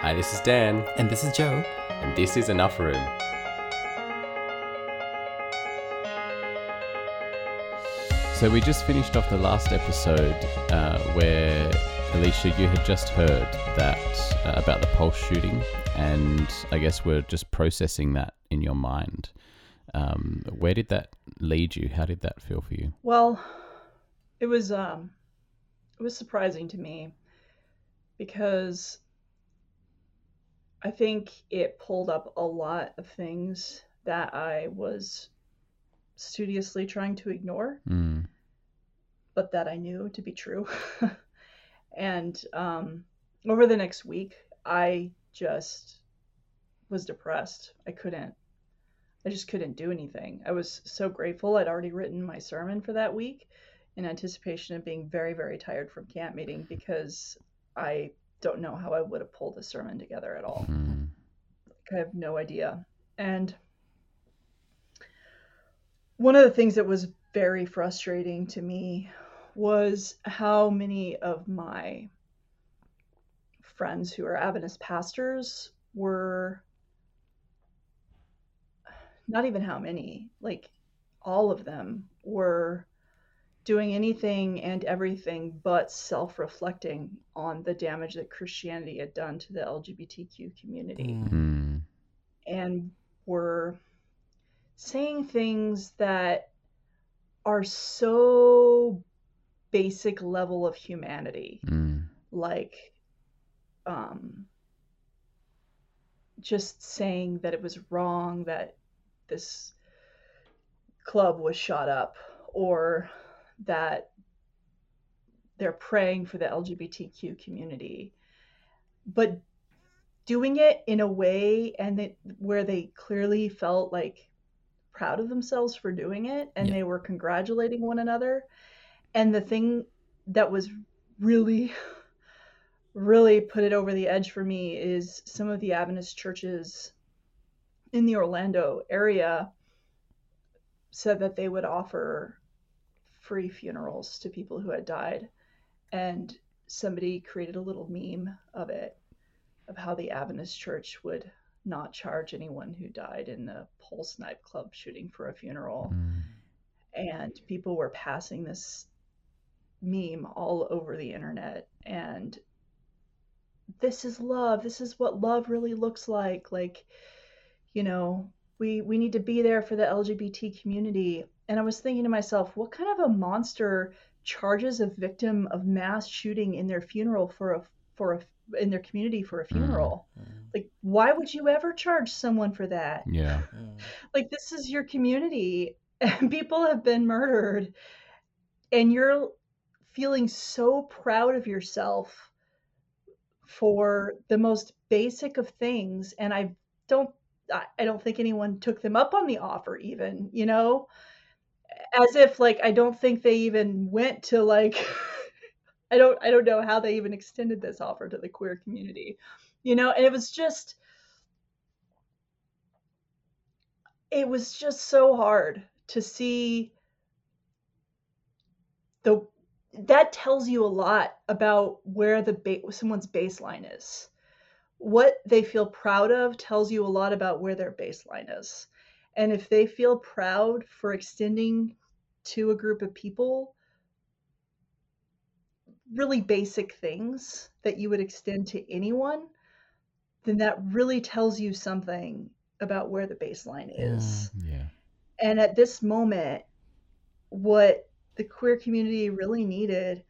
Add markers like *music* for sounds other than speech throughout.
Hi, this is Dan, And this is Joe. and this is Enough Room. So, we just finished off the last episode uh, where, Alicia, you had just heard that uh, about the Pulse shooting, and I guess we're just processing that in your mind. Um, where did that lead you? How did that feel for you? Well, it was um it was surprising to me because I think it pulled up a lot of things that I was studiously trying to ignore, Mm, but that I knew to be true. *laughs* and um over the next week, I just was depressed. I couldn't I just couldn't do anything. I was so grateful I'd already written my sermon for that week in anticipation of being very, very tired from camp meeting because I don't know how I would have pulled a sermon together at all. mm, I have no idea. And one of the things that was very frustrating to me was how many of my friends who are Adventist pastors were not even how many, like all of them were doing anything and everything but self reflecting on the damage that Christianity had done to the LGBTQ community. Mm, and were saying things that are so basic level of humanity. Mm, like um just saying that it was wrong that this club was shot up or that they're praying for the LGBTQ community but doing it in a way and that where they clearly felt like proud of themselves for doing it and Yeah. they were congratulating one another and the thing that was really really put it over the edge for me is some of the Adventist churches in the Orlando area said that they would offer free funerals to people who had died. And somebody created a little meme of it, of how the Adventist church would not charge anyone who died in the Pulse nightclub shooting for a funeral. Mm. and people were passing this meme all over the internet. And this is love. This is what love really looks like. Like you know we we need to be there for the lgbt community and i was thinking to myself what kind of a monster charges a victim of mass shooting in their funeral for a for a in their community for a hmm. funeral? Hmm. Like why would you ever charge someone for that? Yeah. Hmm. like this is your community and *laughs* people have been murdered and you're feeling so proud of yourself for the most basic of things and i don't I- i don't think anyone took them up on the offer even you know as if like i don't think they even went to like *laughs* i don't i don't know how they even extended this offer to the queer community you know and it was just it was just so hard to see the that tells you a lot about where the ba- someone's baseline is. What they feel proud of tells you a lot about where their baseline is. And if they feel proud for extending to a group of people really basic things that you would extend to anyone then that really tells you something about where the baseline mm, is Yeah. and at this moment, what the queer community really needed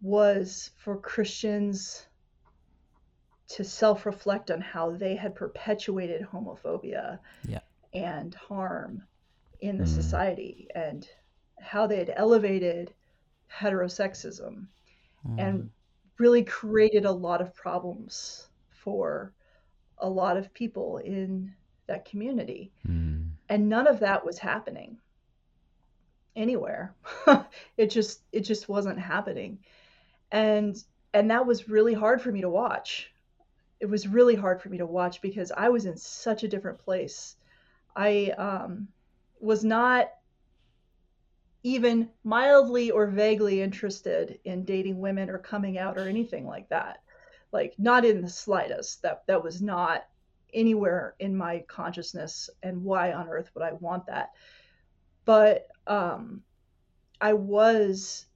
was for Christians to self reflect on how they had perpetuated homophobia Yeah. and harm in the Mm. society and how they had elevated heterosexism and really created a lot of problems for a lot of people in that community. Mm, and none of that was happening anywhere. *laughs* It just it just wasn't happening. And and that was really hard for me to watch. It was really hard for me to watch because i was in such a different place. I um was not even mildly or vaguely interested in dating women or coming out or anything like that. Like not in the slightest. That that was not anywhere in my consciousness and why on earth would i want that? But um i was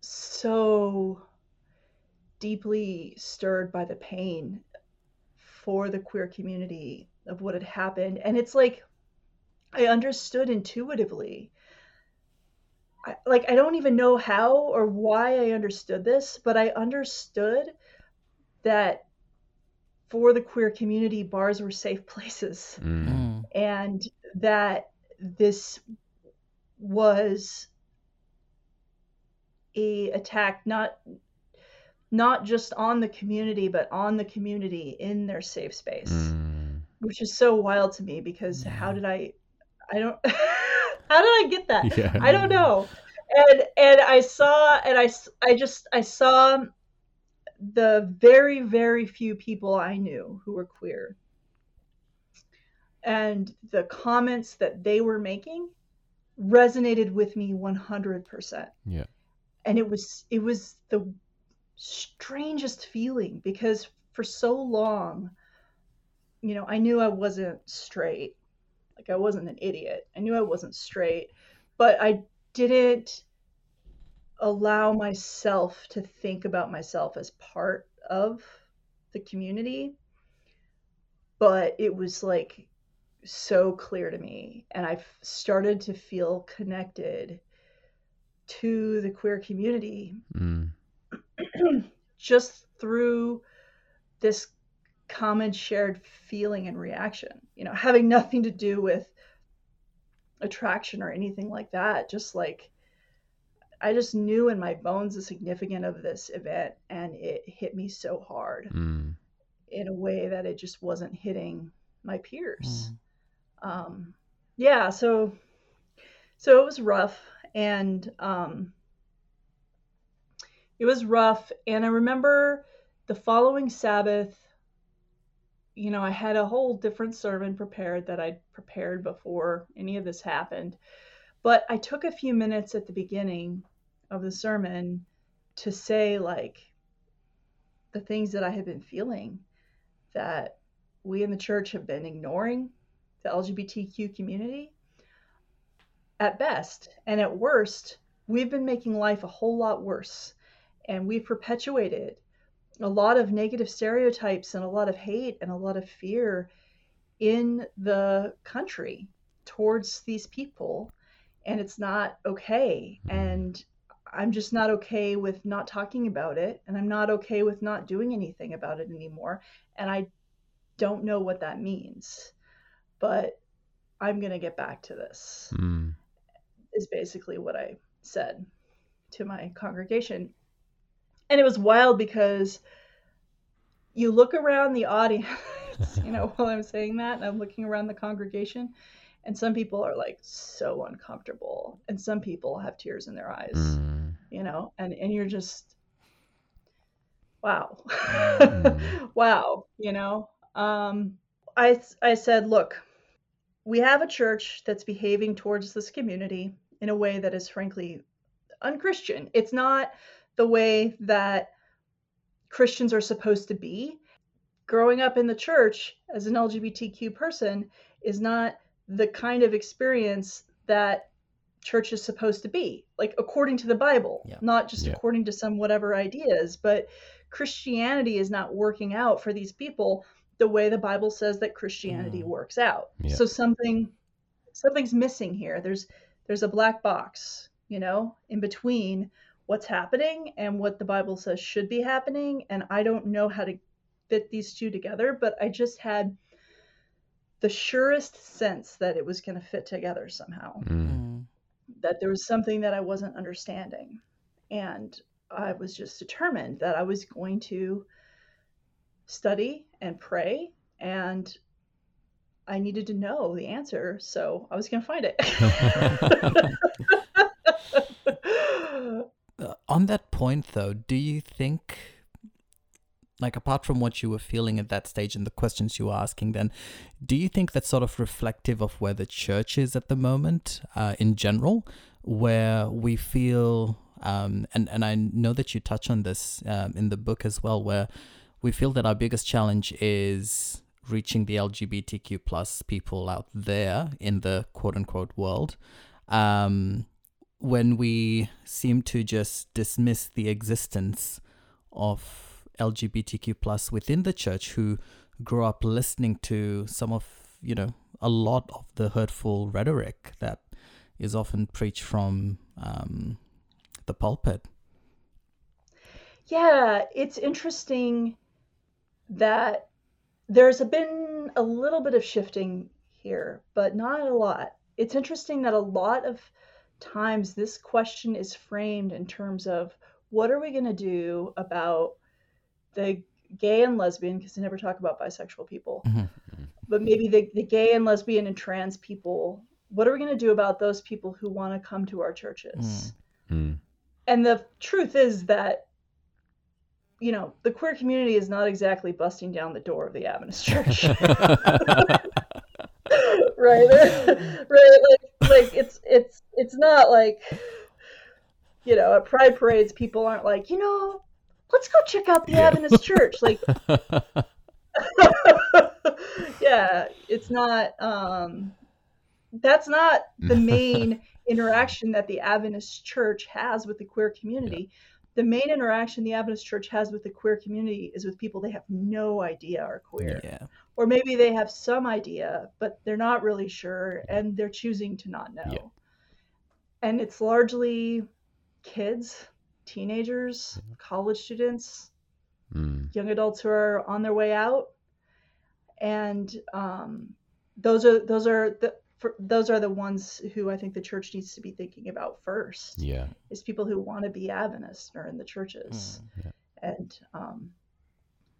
so deeply stirred by the pain for the queer community of what had happened and it's like i understood intuitively I, like i don't even know how or why i understood this but i understood that for the queer community bars were safe *laughs* places Mm. Mm. and that this was a attack not not just on the community but on the community in their safe space Mm. Which is so wild to me because how did i i don't *laughs* how did i get that? Yeah. i don't know. and and i saw and I I just i saw the very very few people i knew who were queer. And the comments that they were making resonated with me 100% Yeah. and it was it was the strangest feeling because for so long you know i knew i wasn't straight like i wasn't an idiot i knew i wasn't straight but i didn't allow myself to think about myself as part of the community but it was like so clear to me and i started to feel connected to the queer community Mm. *clears throat* just through this common shared feeling and reaction you know having nothing to do with attraction or anything like that just like i just knew in my bones the significance of this event and it hit me so hard Mm. in a way that it just wasn't hitting my peers Mm. um yeah so so it was rough and um it was rough and i remember the following sabbath you know i had a whole different sermon prepared that i'd prepared before any of this happened but i took a few minutes at the beginning of the sermon to say like the things that i had been feeling that we in the church have been ignoring the LGBTQ community. At best, and at worst, we've been making life a whole lot worse. And we've perpetuated a lot of negative stereotypes and a lot of hate and a lot of fear in the country towards these people. And it's not okay. And I'm just not okay with not talking about it. And I'm not okay with not doing anything about it anymore. And I don't know what that means, but I'm going to get back to this, Mm. is basically what I said to my congregation. And it was wild because you look around the audience, *laughs* you know, while I'm saying that, and I'm looking around the congregation, and some people are like so uncomfortable, and some people have tears in their eyes, Mm. you know, and, and you're just, wow, Mm. *laughs* wow, you know. Um, I, I said, look, we have a church that's behaving towards this community in a way that is frankly unchristian. It's not the way that Christians are supposed to be. Growing up in the church as an LGBTQ person is not the kind of experience that church is supposed to be, like according to the Bible, Yeah. not just Yeah. according to some whatever ideas, but Christianity is not working out for these people the way the Bible says that Christianity Mm. works out. Yeah. So something something's missing here. There's there's a black box, you know, in between what's happening and what the Bible says should be happening and I don't know how to fit these two together, but I just had the surest sense that it was going to fit together somehow Mm. Mm. that there was something that I wasn't understanding. And I was just determined that I was going to study and pray and I needed to know the answer, so I was going to find it. *laughs* *laughs* *laughs* Uh, on that point, though, do you think, like, apart from what you were feeling at that stage and the questions you were asking, then, do you think that's sort of reflective of where the church is at the moment uh, in general, where we feel um, and and I know that you touch on this um, in the book as well, where we feel that our biggest challenge is reaching the LGBTQ plus people out there in the quote unquote world. Um, when we seem to just dismiss the existence of LGBTQ plus within the church who grew up listening to some of you know a lot of the hurtful rhetoric that is often preached from um, the pulpit. Yeah, it's interesting that there's been a little bit of shifting here, but not a lot. It's interesting that a lot of times this question is framed in terms of what are we going to do about the gay and lesbian, because they never talk about bisexual people, Mm-hmm. but maybe the, the gay and lesbian and trans people. What are we going to do about those people who want to come to our churches? Mm. And the truth is that, you know, the queer community is not exactly busting down the door of the Adventist *laughs* church. *laughs* right *laughs* right like like it's it's it's not like you know at pride parades people aren't like you know let's go check out the Yeah. adventist church like *laughs* *laughs* yeah it's not um that's not the *laughs* main interaction that the adventist church has with the queer community the main interaction the adventist church has with the queer community is with people they have no idea are queer Yeah. Or maybe they have some idea but they're not really sure and they're choosing to not know Yeah. and it's largely kids teenagers college students Mm. young adults who are on their way out and um, those are those are the for, those are the ones who I think the church needs to be thinking about first Yeah. is people who want to be Adventists or in the churches Mm. Yeah. and um,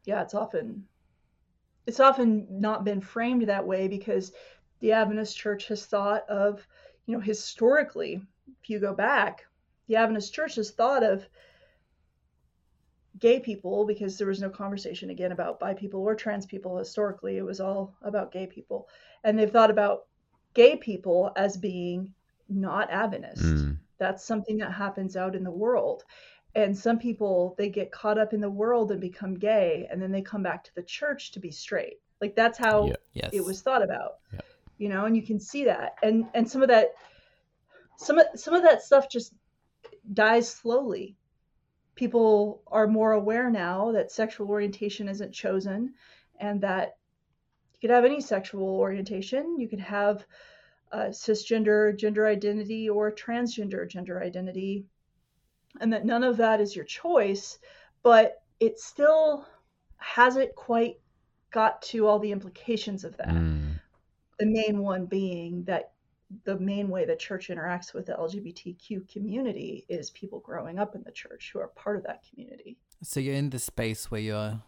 yeah, it's often it's often not been framed that way because the Adventist Church has thought of, you know, historically, if you go back, the Adventist Church has thought of gay people because there was no conversation again about bi people or trans people historically. It was all about gay people, and they've thought about gay people as being not Adventist Mm. that's something that happens out in the world and some people they get caught up in the world and become gay and then they come back to the church to be straight like that's how Yeah. Yes. it was thought about Yeah. you know and you can see that and and some of that some of some of that stuff just dies slowly people are more aware now that sexual orientation isn't chosen and that you could have any sexual orientation you could have a cisgender gender identity or transgender gender identity and that none of that is your choice but it still hasn't quite got to all the implications of that Mm. the main one being that the main way the church interacts with the LGBTQ community is people growing up in the church who are part of that community. So you're in the space where you're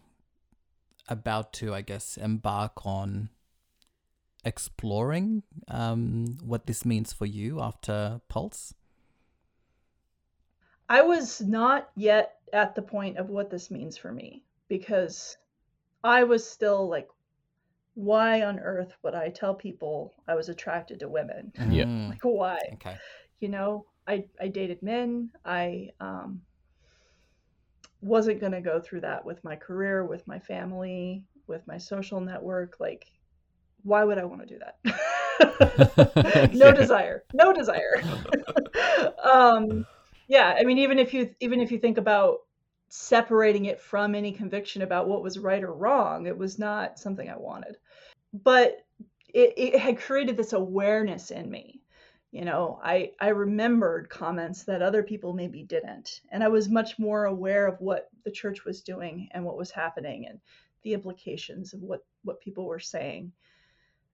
about to, I guess, embark on exploring um, what this means for you after Pulse. I was not yet at the point of what this means for me because I was still like, why on earth would I tell people I was attracted to women? Yeah. Mm, Like, why? Okay. you know i i dated men i um wasn't going to go through that with my career with my family with my social network like why would i want to do that *laughs* *laughs* no Yeah. desire no desire *laughs* um yeah i mean even if you even if you think about separating it from any conviction about what was right or wrong it was not something i wanted. But it, it had created this awareness in me. You know i i remembered comments that other people maybe didn't and i was much more aware of what the church was doing and what was happening and the implications of what what people were saying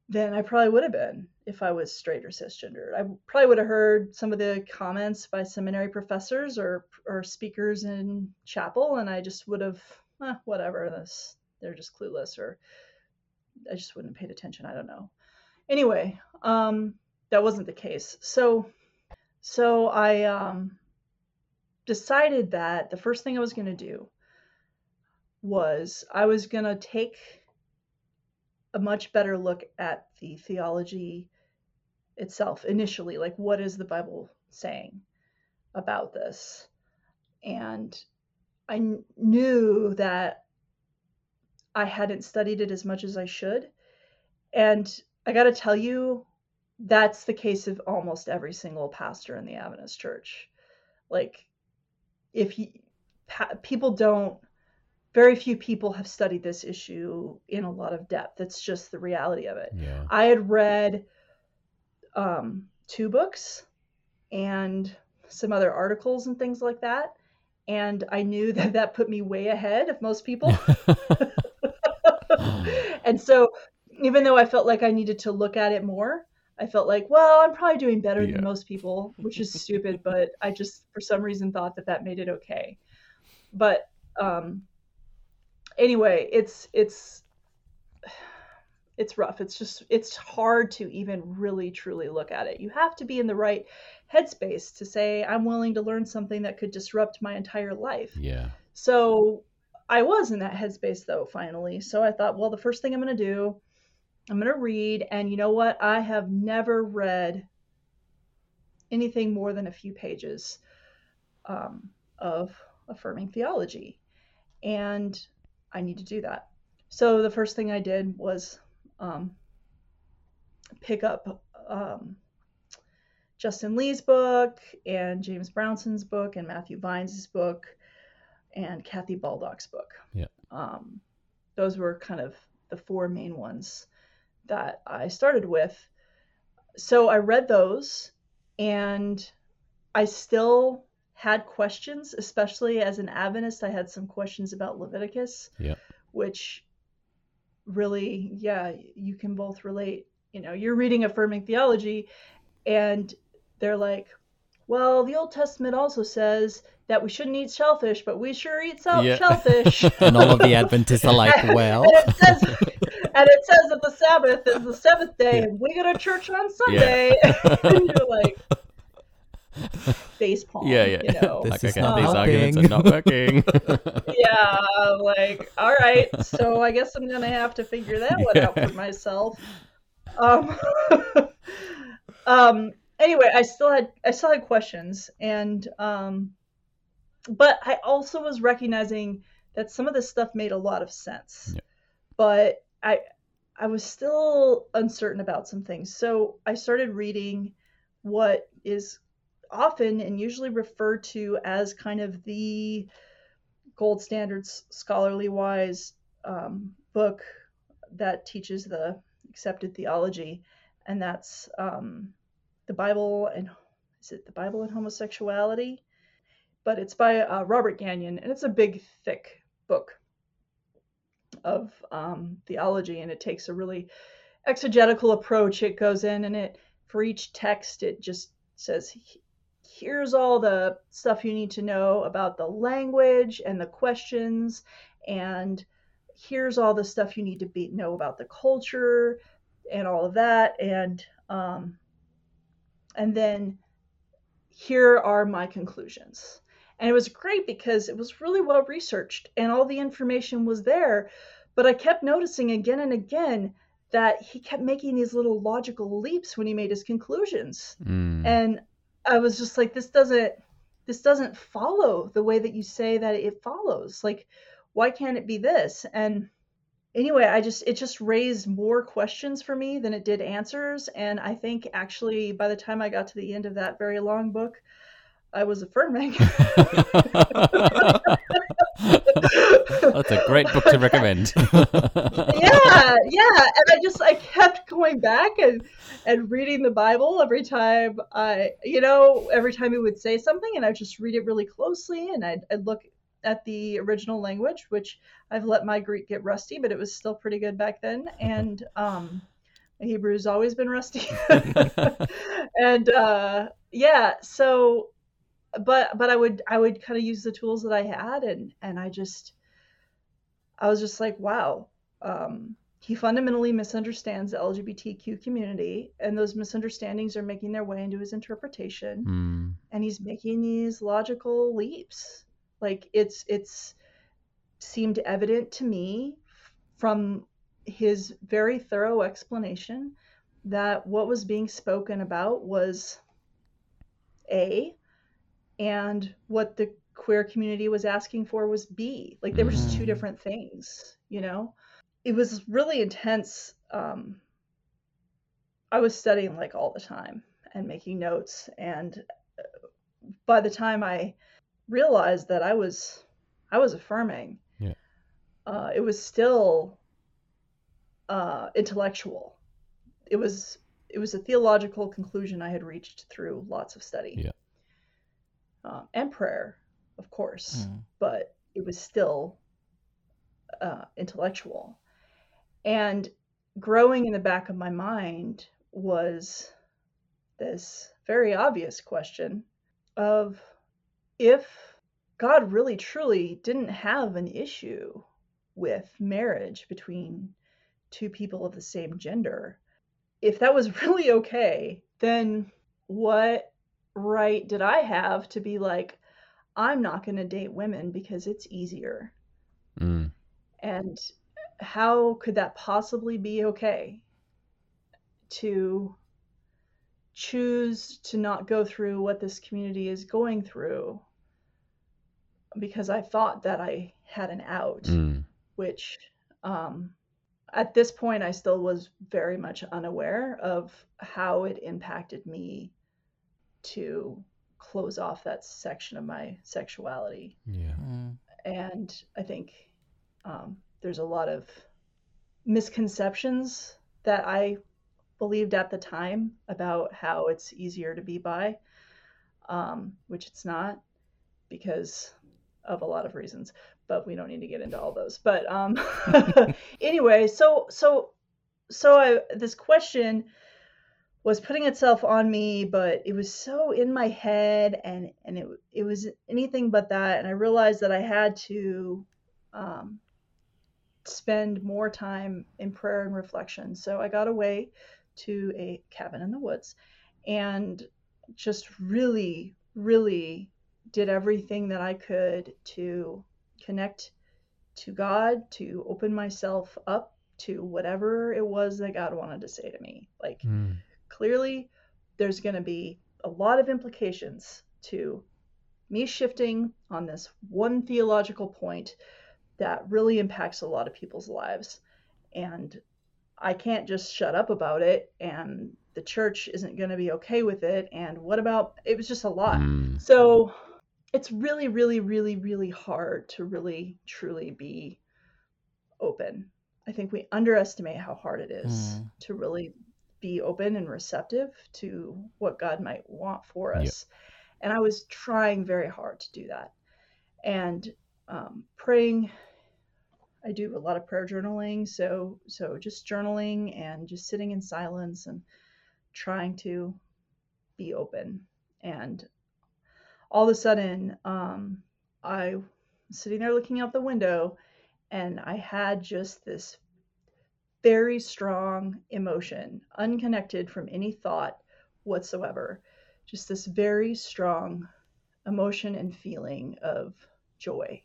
than i probably would have been if i was straight or cisgendered i probably would have heard some of the comments by seminary professors or or speakers in chapel and i just would have eh, whatever this they're just clueless or i just wouldn't have paid attention i don't know anyway um that wasn't the case. So so I um decided that the first thing I was going to do was I was going to take a much better look at the theology itself initially like what is the bible saying about this. And I kn- knew that I hadn't studied it as much as I should. And I got to tell you, that's the case of almost every single pastor in the Adventist church. Like, if you, pa- people don't, very few people have studied this issue in a lot of depth. It's just the reality of it. Yeah. I had read um, two books and some other articles and things like that. And I knew *laughs* that that put me way ahead of most people. *laughs* *laughs* and so, even though I felt like I needed to look at it more, I felt like, well, I'm probably doing better Yeah. than most people, which is stupid, but I just, for some reason, thought that that made it okay. But um, anyway, it's, it's, it's rough. It's just, it's hard to even really truly look at it. You have to be in the right headspace to say, I'm willing to learn something that could disrupt my entire life. yeah. So I was in that headspace though, finally. So I thought, well, the first thing I'm going to do, I'm going to read. And you know what? I have never read anything more than a few pages um, of affirming theology. And I need to do that. So the first thing I did was um, pick up um, Justin Lee's book and James Brownson's book and Matthew Vines' book and Kathy Baldock's book. Yeah. Um, those were kind of the four main ones that I started with. So I read those and I still had questions, especially as an Adventist. I had some questions about Leviticus, Yeah. which really, yeah, you can both relate. You know, you're reading affirming theology, and they're like, well, the Old Testament also says that we shouldn't eat shellfish, but we sure eat sell- Yeah. shellfish. *laughs* And all of the Adventists are like, *laughs* well, and it says, and it says that the Sabbath is the seventh day, and we go to church on Sunday. *laughs* and you're like, *laughs* face palm. Yeah, yeah. You know? *laughs* This like, is okay, not these arguments are not *laughs* working. yeah, like, all right, so I guess I'm gonna have to figure that one out for myself. Um, um. Anyway, I still had I still had questions, and um, but I also was recognizing that some of this stuff made a lot of sense, Yeah. but I I was still uncertain about some things. So I started reading what is often and usually referred to as kind of the gold standards scholarly wise um, book that teaches the accepted theology. And that's um, the bible and is it the bible and homosexuality? But it's by uh, robert gagnon and it's a big thick book of um, theology and it takes a really exegetical approach. It goes in and it for each text it just says here's all the stuff you need to know about the language and the questions and here's all the stuff you need to be know about the culture and all of that and um, and then here are my conclusions and it was great because it was really well researched and all the information was there but i kept noticing again and again that he kept making these little logical leaps when he made his conclusions Mm. and i was just like this doesn't this doesn't follow the way that you say that it follows. Like why can't it be this? And anyway i just it just raised more questions for me than it did answers. And i think actually by the time i got to the end of that very long book i was affirming *laughs* *laughs* That's a great book to recommend. *laughs* yeah yeah. And i just i kept going back and and reading the bible every time i you know every time he would say something and i'd just read it really closely and i'd, I'd look at the original language which i've let my greek get rusty but it was still pretty good back then. And *laughs* um hebrew's always been rusty. *laughs* And uh yeah so but but i would i would kind of use the tools that i had and and i just i was just like wow um he fundamentally misunderstands the lgbtq community and those misunderstandings are making their way into his interpretation Mm. and he's making these logical leaps like it's it's seemed evident to me from his very thorough explanation that what was being spoken about was a and what the queer community was asking for was B. Like they were just two Mhm. different things, you know? It was really intense. Um, I was studying like all the time and making notes. And uh, by the time I realized that I was, I was affirming, Yeah. uh, it was still uh, intellectual. It was, it was a theological conclusion I had reached through lots of study. Yeah. Um, and prayer, of course Mm. but it was still uh, intellectual. And growing in the back of my mind was this very obvious question of if God really truly didn't have an issue with marriage between two people of the same gender, if that was *laughs* really okay, then what right did I have to be like, I'm not going to date women because it's easier? Mm. And how could that possibly be okay to choose to not go through what this community is going through because I thought that I had an out, Mm. which um, at this point I still was very much unaware of how it impacted me to close off that section of my sexuality Yeah. Mm. and I think um, there's a lot of misconceptions that I believed at the time about how it's easier to be bi, um, which it's not because of a lot of reasons. But we don't need to get into all those. But um, *laughs* anyway, so so so I this question was putting itself on me, but it was so in my head, and and it it was anything but that. And I realized that I had to um, spend more time in prayer and reflection. So I got away to a cabin in the woods, and just really, really did everything that I could to connect to God, to open myself up to whatever it was that God wanted to say to me. Like Mm. Clearly there's going to be a lot of implications to me shifting on this one theological point that really impacts a lot of people's lives and i can't just shut up about it and the church isn't going to be okay with it and what about it was just a lot Mm. so it's really really really really hard to really truly be open i think we underestimate how hard it is Mm. to really be open and receptive to what God might want for us. And I was trying very hard to do that. And um, praying, I do a lot of prayer journaling. So, so just journaling and just sitting in silence and trying to be open. And all of a sudden, um, I was sitting there looking out the window and I had just this very strong emotion, unconnected from any thought whatsoever. Just this very strong emotion and feeling of joy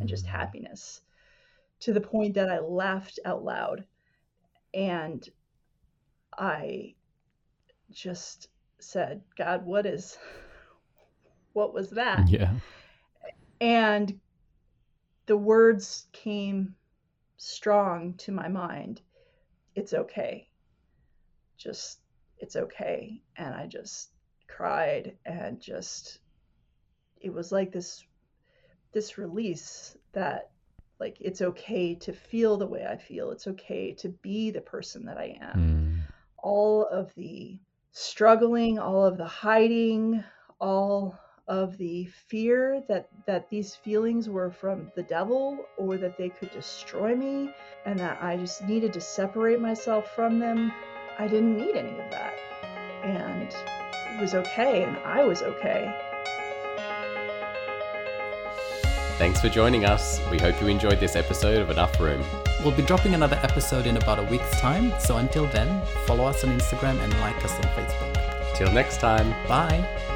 and just Mm. happiness to the point that I laughed out loud. And I just said, God, what is, what was that? *laughs* Yeah. And the words came strong to my mind. It's okay. Just, it's okay. And I just cried and just, it was like this, this release that, like, it's okay to feel the way I feel. It's okay to be the person that I am Mm. all of the struggling, all of the hiding, all of the fear that that these feelings were from the devil or that they could destroy me and that I just needed to separate myself from them. I didn't need any of that. And it was okay and I was okay. Thanks for joining us. We hope you enjoyed this episode of Enough Room. We'll be dropping another episode in about a week's time. So until then, follow us on Instagram and like us on Facebook. Till next time. Bye.